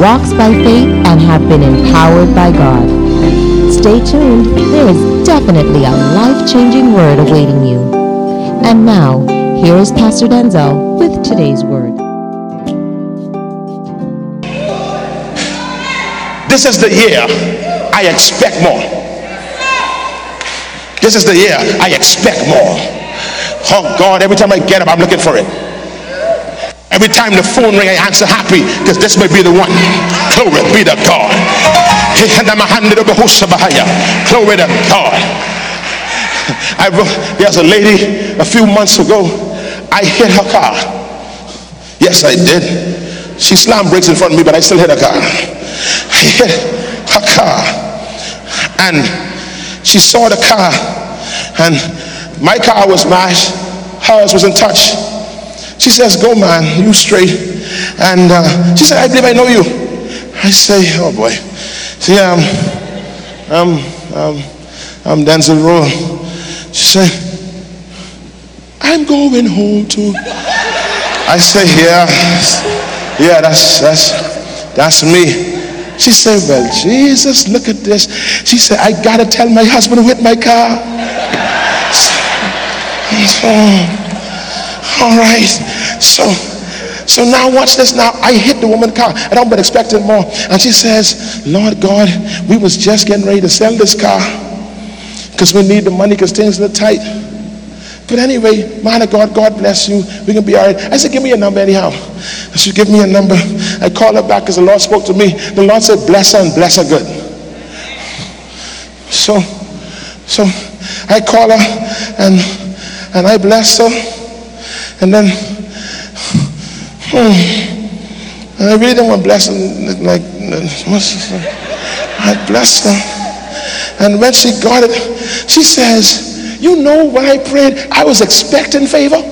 walks by faith, and have been empowered by God. Stay tuned, there is definitely a life-changing word awaiting you. And now, here is Pastor Denczil with today's word. This is the year I expect more. This is the year I expect more. Oh God, every time I get up, I'm looking for it. Every time the phone ring, I answer happy because this may be the one. Glory be to God. Glory to God. I, there's a lady a few months ago. I hit her car. Yes, I did. She slammed brakes in front of me, but I still hit her car. I hit her car. And she saw the car. And my car was mashed. Hers was in touch. She says, Go, man, you straight. And uh, she said, I believe I know you. I say, Oh boy. See, um, I'm, um, I'm Denczil Rolle. She said, I'm going home too. I say, Yeah, yeah, that's that's that's me. She said, Well, Jesus, look at this. She said, I gotta tell my husband with my car. Oh. All right. So, so now watch this. Now I hit the woman car, and I'm been expecting more. And she says, "Lord God, we was just getting ready to sell this car because we need the money because things are tight." But anyway, man of God, God bless you. We can be all right. I said, give me a number anyhow. She give me a number. I called her back because the Lord spoke to me. The Lord said, bless her and bless her good. So, so I call her and and I bless her. And then, hmm, I really don't want to bless them. Like, I blessed her. And when she got it, she says, You know, when I prayed, I was expecting favor.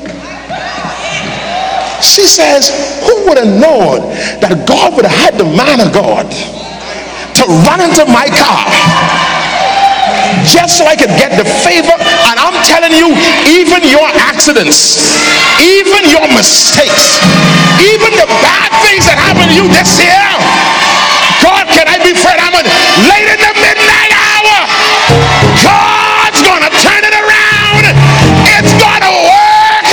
She says, Who would have known that God would have had the man of God to run into my car? Just so I could get the favor. And I'm telling you, even your accidents, even your mistakes, even the bad things that happen to you this year, God, can I be Fred Hammond? Late in the midnight hour, God's gonna turn it around. It's gonna work.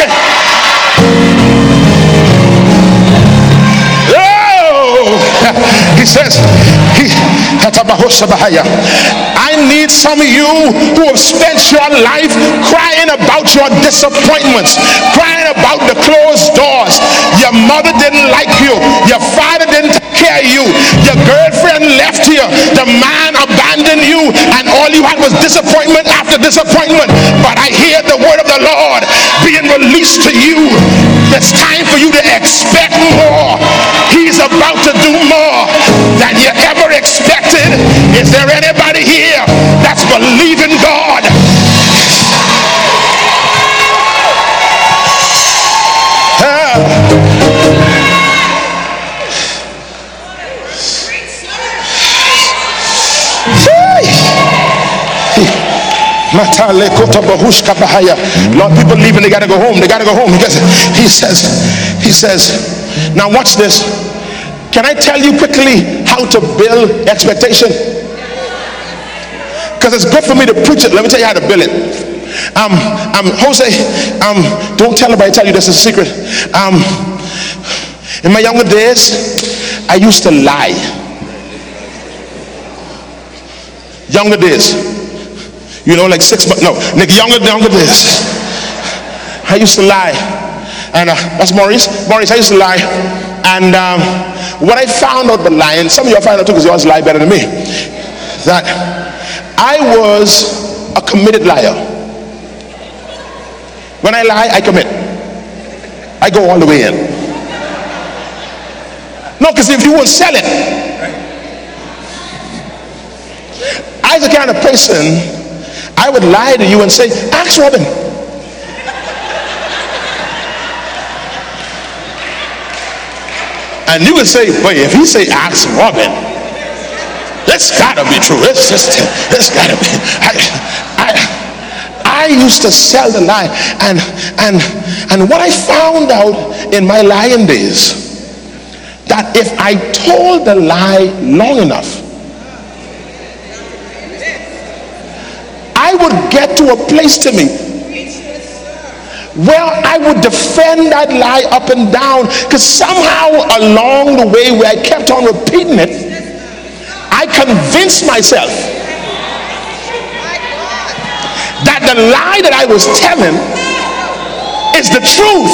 Oh, he says, he, need some of you who have spent your life crying about your disappointments, crying about the closed doors. Your mother didn't like you, your father didn't take care of you, your girlfriend left you, the man abandoned you, and all you had was disappointment after disappointment. But I hear the word of the Lord being released to you. It's time for you to expect more. He's about to do more than you ever expected. Is there anybody here Lord, people leaving, they gotta go home. They gotta go home. Because He says, he says, now watch this. Can I tell you quickly how to build expectation? Because it's good for me to preach it. Let me tell you how to build it. Um, um, Jose, um, don't tell anybody, tell you this is a secret. Um, in my younger days, I used to lie. Younger days. You know, like six months, no, like younger, younger days. I used to lie. And uh, that's Maurice. Maurice, I used to lie. And um, when I found out lie, and some of you find out too because you always lie better than me, that I was a committed liar. When I lie, I commit. I go all the way in. No, because if you won't sell it, I'm the kind of person I would lie to you and say, ask Robin. And you would say, wait, if he say ask Robin, that's gotta be true. It's just, it's gotta be. I, I, I used to sell the lie. And, and, and what I found out in my lying days, that if I told the lie long enough, I would get to a place to me where I would defend that lie up and down because somehow along the way where I kept on repeating it, I convinced myself that the lie that I was telling is the truth.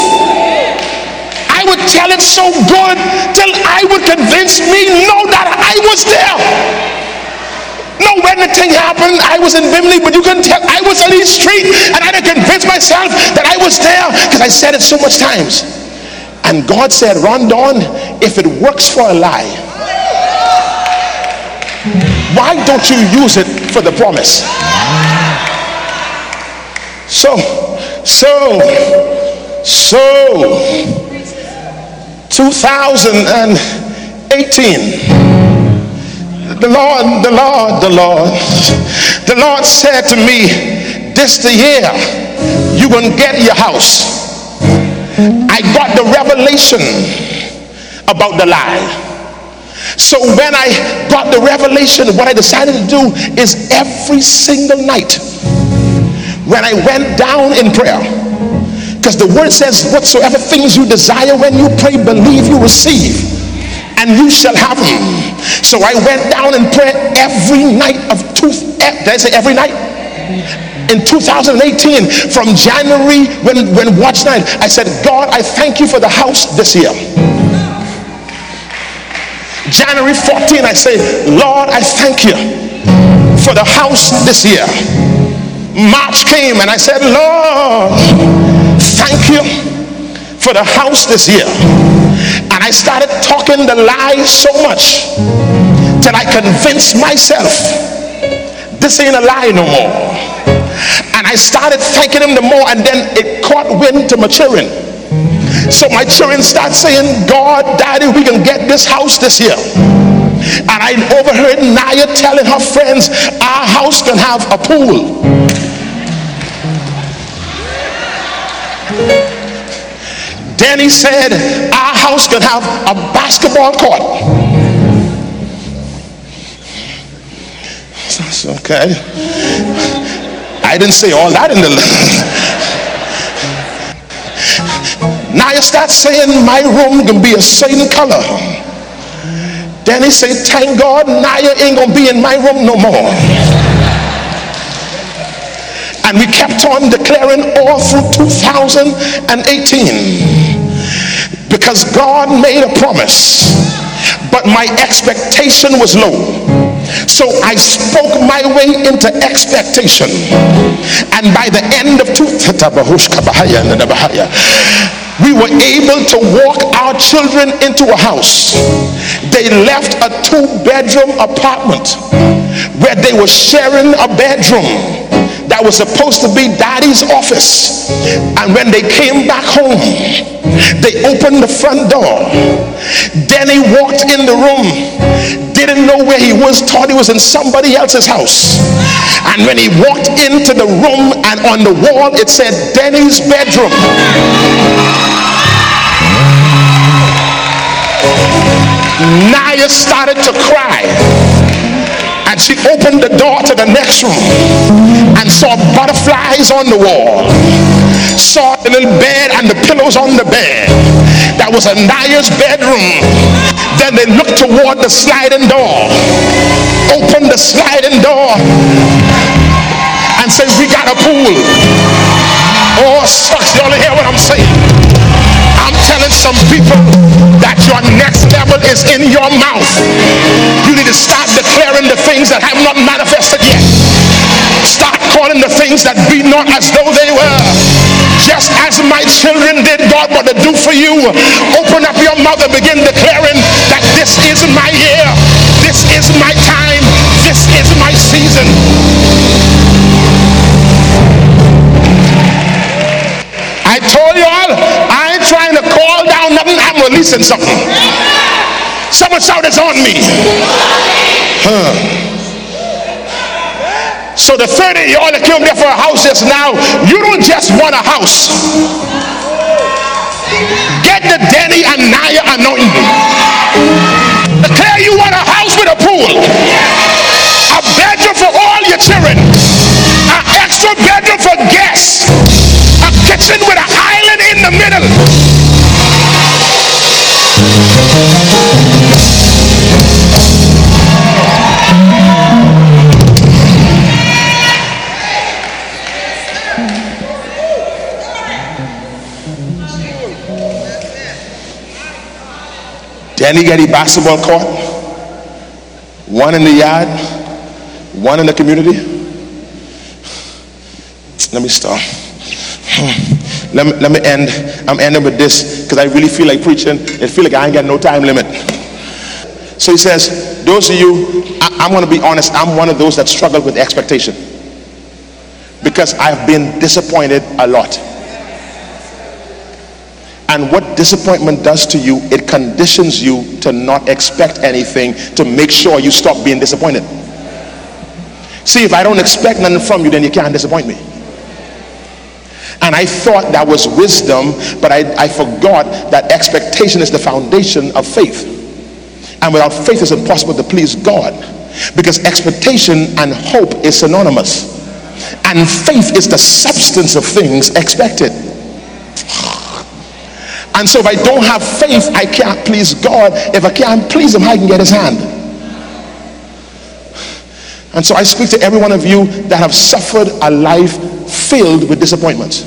I would tell it so good till I would convince me no that I was there. No, when the thing happened, I was in Bimley, but you couldn't tell. I was on East Street, and I to convince myself that I was there because I said it so much times. And God said, Rondon, if it works for a lie, why don't you use it for the promise? So, so, so, 2018 the Lord, the Lord, the Lord, the Lord said to me, This the year you gonna get your house. I got the revelation about the lie. So when I got the revelation, what I decided to do is every single night when I went down in prayer, because the word says, whatsoever things you desire when you pray, believe you receive and you shall have them. So I went down and prayed every night of two, eh, did I say every night? In 2018, from January when, when watch night, I said, God, I thank you for the house this year. January 14, I say, Lord, I thank you for the house this year. March came and I said, Lord, thank you for the house this year. I started talking the lie so much till I convinced myself this ain't a lie no more. And I started thanking him the more, and then it caught wind to my children. So my children start saying, God, Daddy, we can get this house this year. And I overheard Naya telling her friends, our house can have a pool. Then he said, Our house could have a basketball court. okay. I didn't say all that in the. now you start saying, My room can be a certain color. Then he said, Thank God, you ain't gonna be in my room no more. And we kept on declaring all through 2018 because God made a promise, but my expectation was low. So I spoke my way into expectation. And by the end of two, we were able to walk our children into a house. They left a two bedroom apartment where they were sharing a bedroom that was supposed to be daddy's office. And when they came back home, they opened the front door. He walked in the room, didn't know where he was, thought he was in somebody else's house. And when he walked into the room and on the wall it said Denny's bedroom. Naya started to cry she opened the door to the next room and saw butterflies on the wall saw the little bed and the pillows on the bed. That was a Anaya's bedroom. Then they looked toward the sliding door opened the sliding door and said we got a pool. Oh sucks y'all hear what I'm saying some people that your next level is in your mouth. You need to start declaring the things that have not manifested yet. Start calling the things that be not as though they were. Just as my children did, God, what to do for you. Open up your mouth and begin declaring that this is my year. This is my time. This is my season. Call down nothing. I'm releasing something. Someone shout, it's on me. Huh. So the 30 y'all that came there for a house just now, you don't just want a house. Get the Denny and Naya anointing. Declare you want a house with a pool, a bedroom for all your children, an extra bedroom for guests, with an island in the middle. Danny a basketball court, one in the yard, one in the community. Let me stop. Hmm. Let me, let me end. I'm ending with this because I really feel like preaching. It feel like I ain't got no time limit. So he says, those of you, I, I'm going to be honest, I'm one of those that struggle with expectation because I've been disappointed a lot. And what disappointment does to you, it conditions you to not expect anything to make sure you stop being disappointed. See, if I don't expect nothing from you, then you can't disappoint me. And I thought that was wisdom, but I, I forgot that expectation is the foundation of faith. And without faith, it's impossible to please God because expectation and hope is synonymous. And faith is the substance of things expected. And so if I don't have faith, I can't please God. If I can't please Him, I can get His hand. And so I speak to every one of you that have suffered a life filled with disappointments.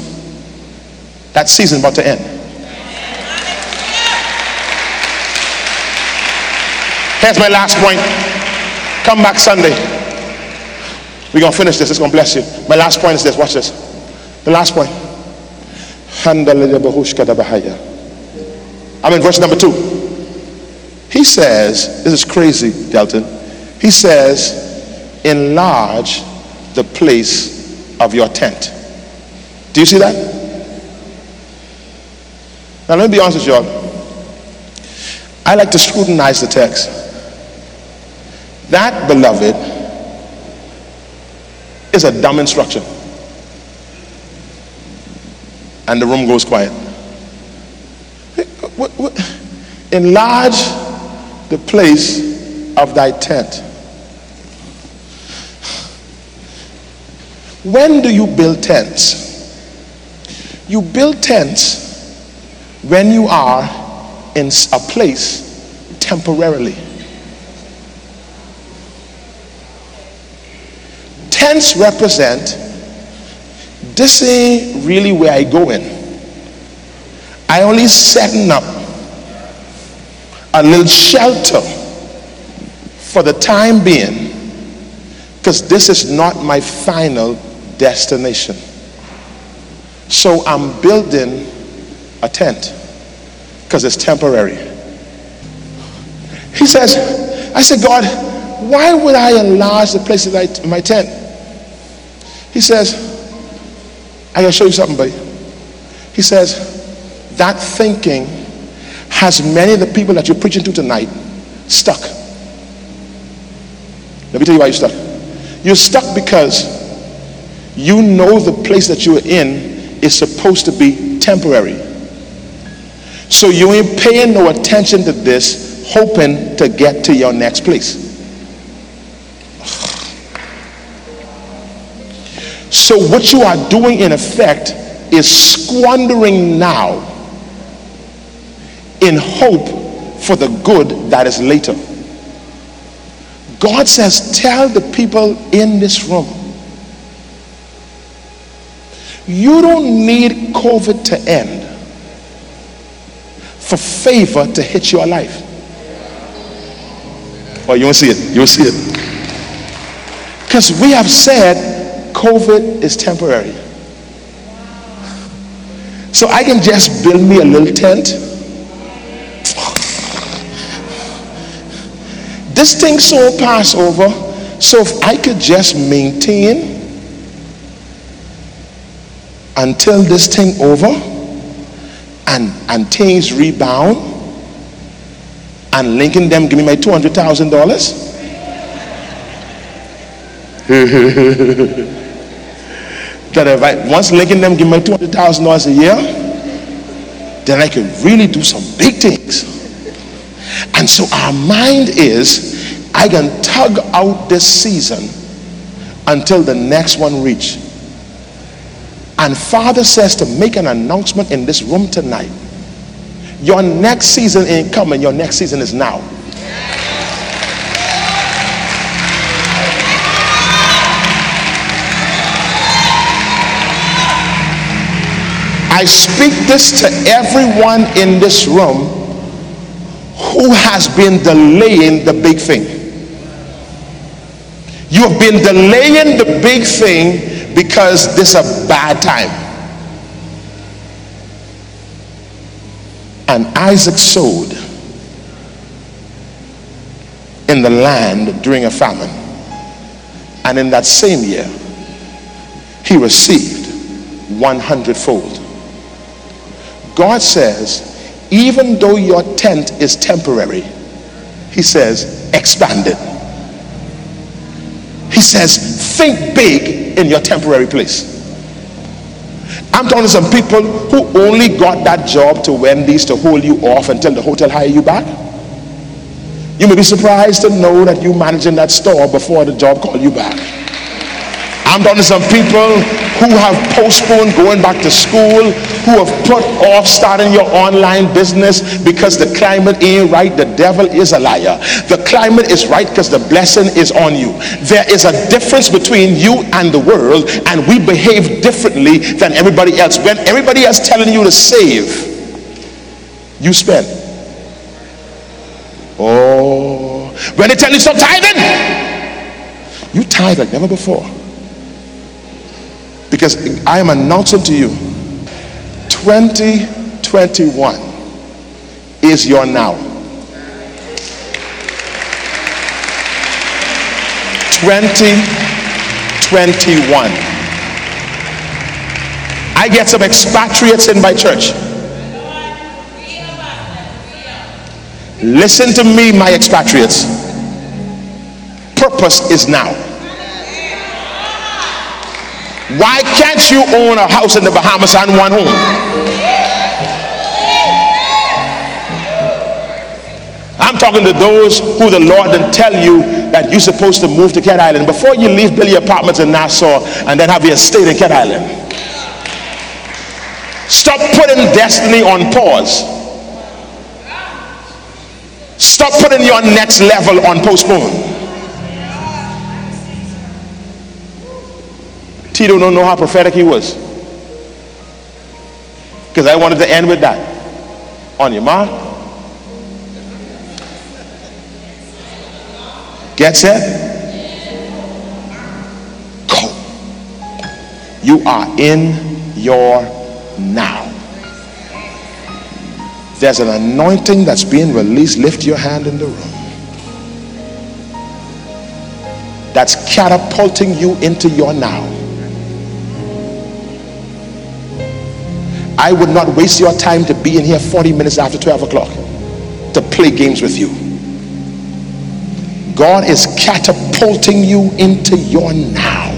That season about to end. Here's my last point. Come back Sunday. We're going to finish this. It's going to bless you. My last point is this. Watch this. The last point. I'm in verse number two. He says, this is crazy, Delton. He says, enlarge the place of your tent. Do you see that? Now, let me be honest with y'all. I like to scrutinize the text. That, beloved, is a dumb instruction. And the room goes quiet. Enlarge the place of thy tent. When do you build tents? You build tents when you are in a place temporarily. Tents represent this ain't really where I go in. I only setting up a little shelter for the time being because this is not my final destination. So I'm building a tent because it's temporary. He says, I said, God, why would I enlarge the place of my tent? He says, I gotta show you something, buddy. He says, that thinking has many of the people that you're preaching to tonight stuck. Let me tell you why you're stuck. You're stuck because you know the place that you're in is supposed to be temporary. So you ain't paying no attention to this, hoping to get to your next place. So what you are doing in effect is squandering now in hope for the good that is later. God says, tell the people in this room, you don't need COVID to end for favor to hit your life. Oh, you won't see it. You won't see it. Because we have said COVID is temporary. So I can just build me a little tent. This thing so pass over. So if I could just maintain until this thing over and and things rebound and linking them give me my $200,000 that if I once linking them give me $200,000 a year then I can really do some big things. And so our mind is I can tug out this season until the next one reach and Father says to make an announcement in this room tonight. Your next season ain't coming, your next season is now. I speak this to everyone in this room who has been delaying the big thing. You have been delaying the big thing because this is a bad time. And Isaac sowed in the land during a famine. And in that same year, he received 100 fold. God says, even though your tent is temporary, he says, expand it. He says, think big in your temporary place. I'm talking to some people who only got that job to Wendy's to hold you off until the hotel hire you back. You may be surprised to know that you managing that store before the job called you back. I'm talking to some people who have postponed going back to school, who have put off starting your online business because the climate ain't right. The devil is a liar. The climate is right because the blessing is on you. There is a difference between you and the world, and we behave differently than everybody else. When everybody else telling you to save, you spend. Oh, when they tell you stop tithing, you tithe like never before. Because I am announcing to you 2021 is your now. 2021. I get some expatriates in my church. Listen to me, my expatriates. Purpose is now. Why can't you own a house in the Bahamas and one home? I'm talking to those who the Lord didn't tell you that you're supposed to move to Cat Island before you leave Billy Apartments in Nassau and then have your estate in Cat Island. Stop putting destiny on pause. Stop putting your next level on postpone. Tito don't know how prophetic he was. Because I wanted to end with that. On your mark. Get set. Go. You are in your now. There's an anointing that's being released. Lift your hand in the room. That's catapulting you into your now. I would not waste your time to be in here 40 minutes after 12 o'clock to play games with you. God is catapulting you into your now.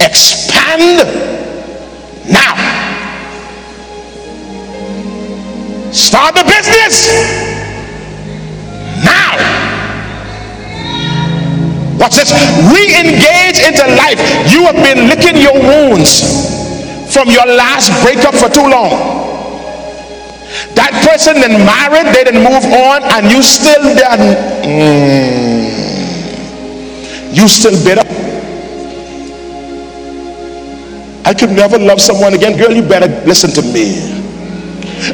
Expand now. Start the business Watch this. Re-engage into life. You have been licking your wounds from your last breakup for too long. That person then married, they didn't move on, and you still there. Mm, you still bitter. I could never love someone again. Girl, you better listen to me.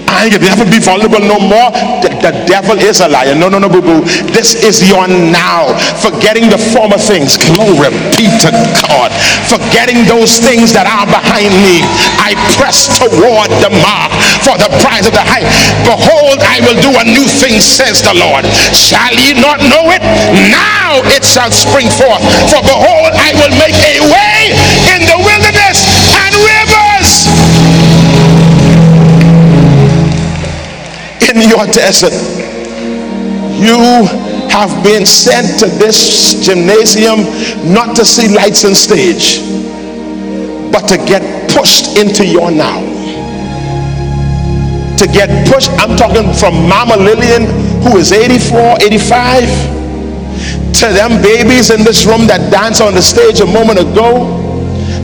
I never be vulnerable no more. The, the devil is a liar. No, no, no, boo boo. This is your now. Forgetting the former things. Glory be to God. Forgetting those things that are behind me. I press toward the mark for the prize of the high. Behold, I will do a new thing, says the Lord. Shall ye not know it? Now it shall spring forth. For behold, I will make a way in the wilderness in your desert. You have been sent to this gymnasium not to see lights and stage, but to get pushed into your now. To get pushed, I'm talking from Mama Lillian, who is 84, 85, to them babies in this room that danced on the stage a moment ago,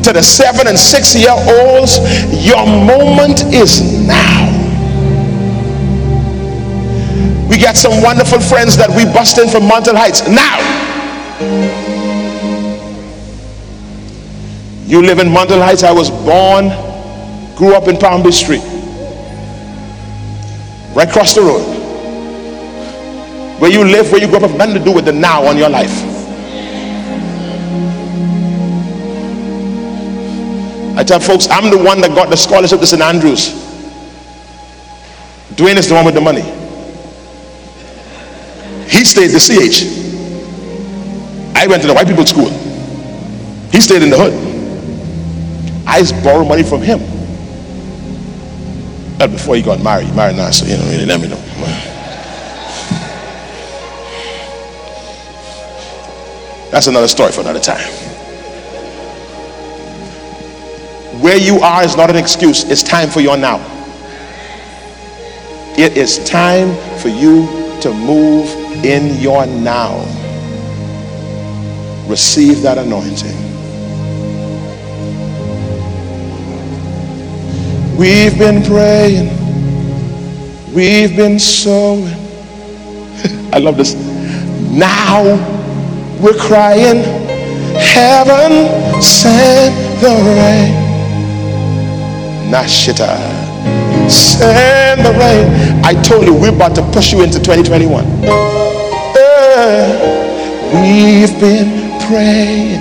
to the seven and six year olds. Your moment is now. We got some wonderful friends that we bust in from Mountain Heights. Now, you live in Mountain Heights. I was born, grew up in Palm Beach Street, right across the road. Where you live, where you grew up, have nothing to do with the now on your life. I tell folks, I'm the one that got the scholarship to St. Andrews. Dwayne is the one with the money. He stayed the CH. I went to the white people school. He stayed in the hood. I borrowed money from him. Not before he got married. He married now, so you know, really let me know. That's another story for another time. Where you are is not an excuse. It's time for your now. It is time for you to move in your now. Receive that anointing. We've been praying, we've been sowing. I love this. Now we're crying, Heaven send the rain. Nashita. Send the rain. I told you we're about to push you into 2021. We've been praying.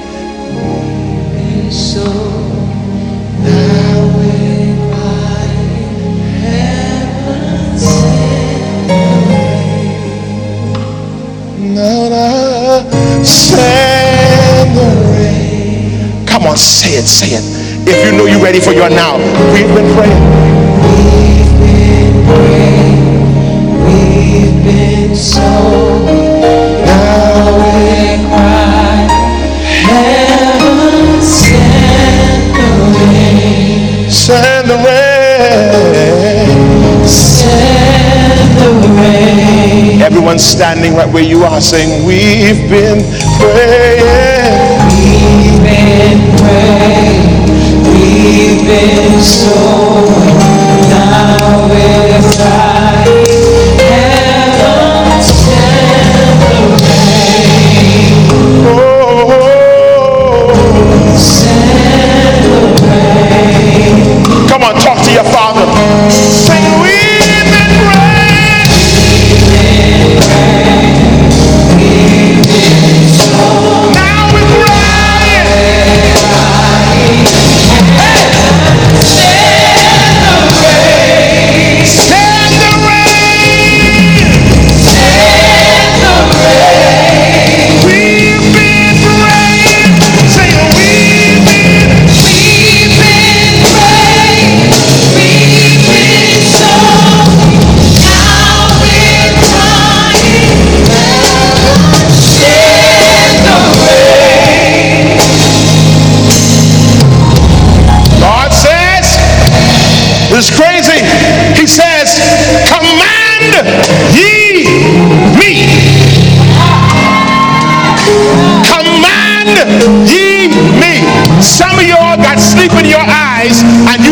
So now we cry. Heaven send the rain. No, no, send the rain. Come on, say it, say it. If you know you're ready for your now, we've been praying. Rain. Standing right where you are saying, We've been praying. We've been praying. We've been so now we're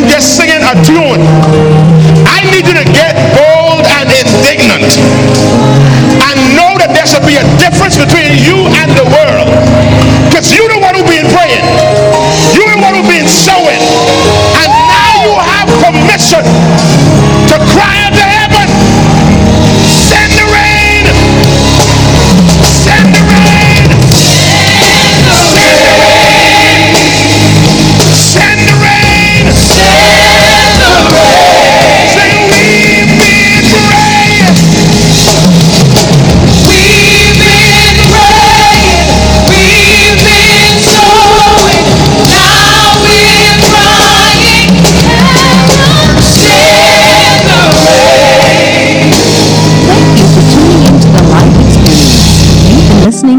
just singing a tune.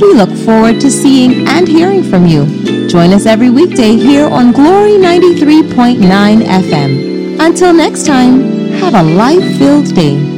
We look forward to seeing and hearing from you. Join us every weekday here on Glory 93.9 FM. Until next time, have a life filled day.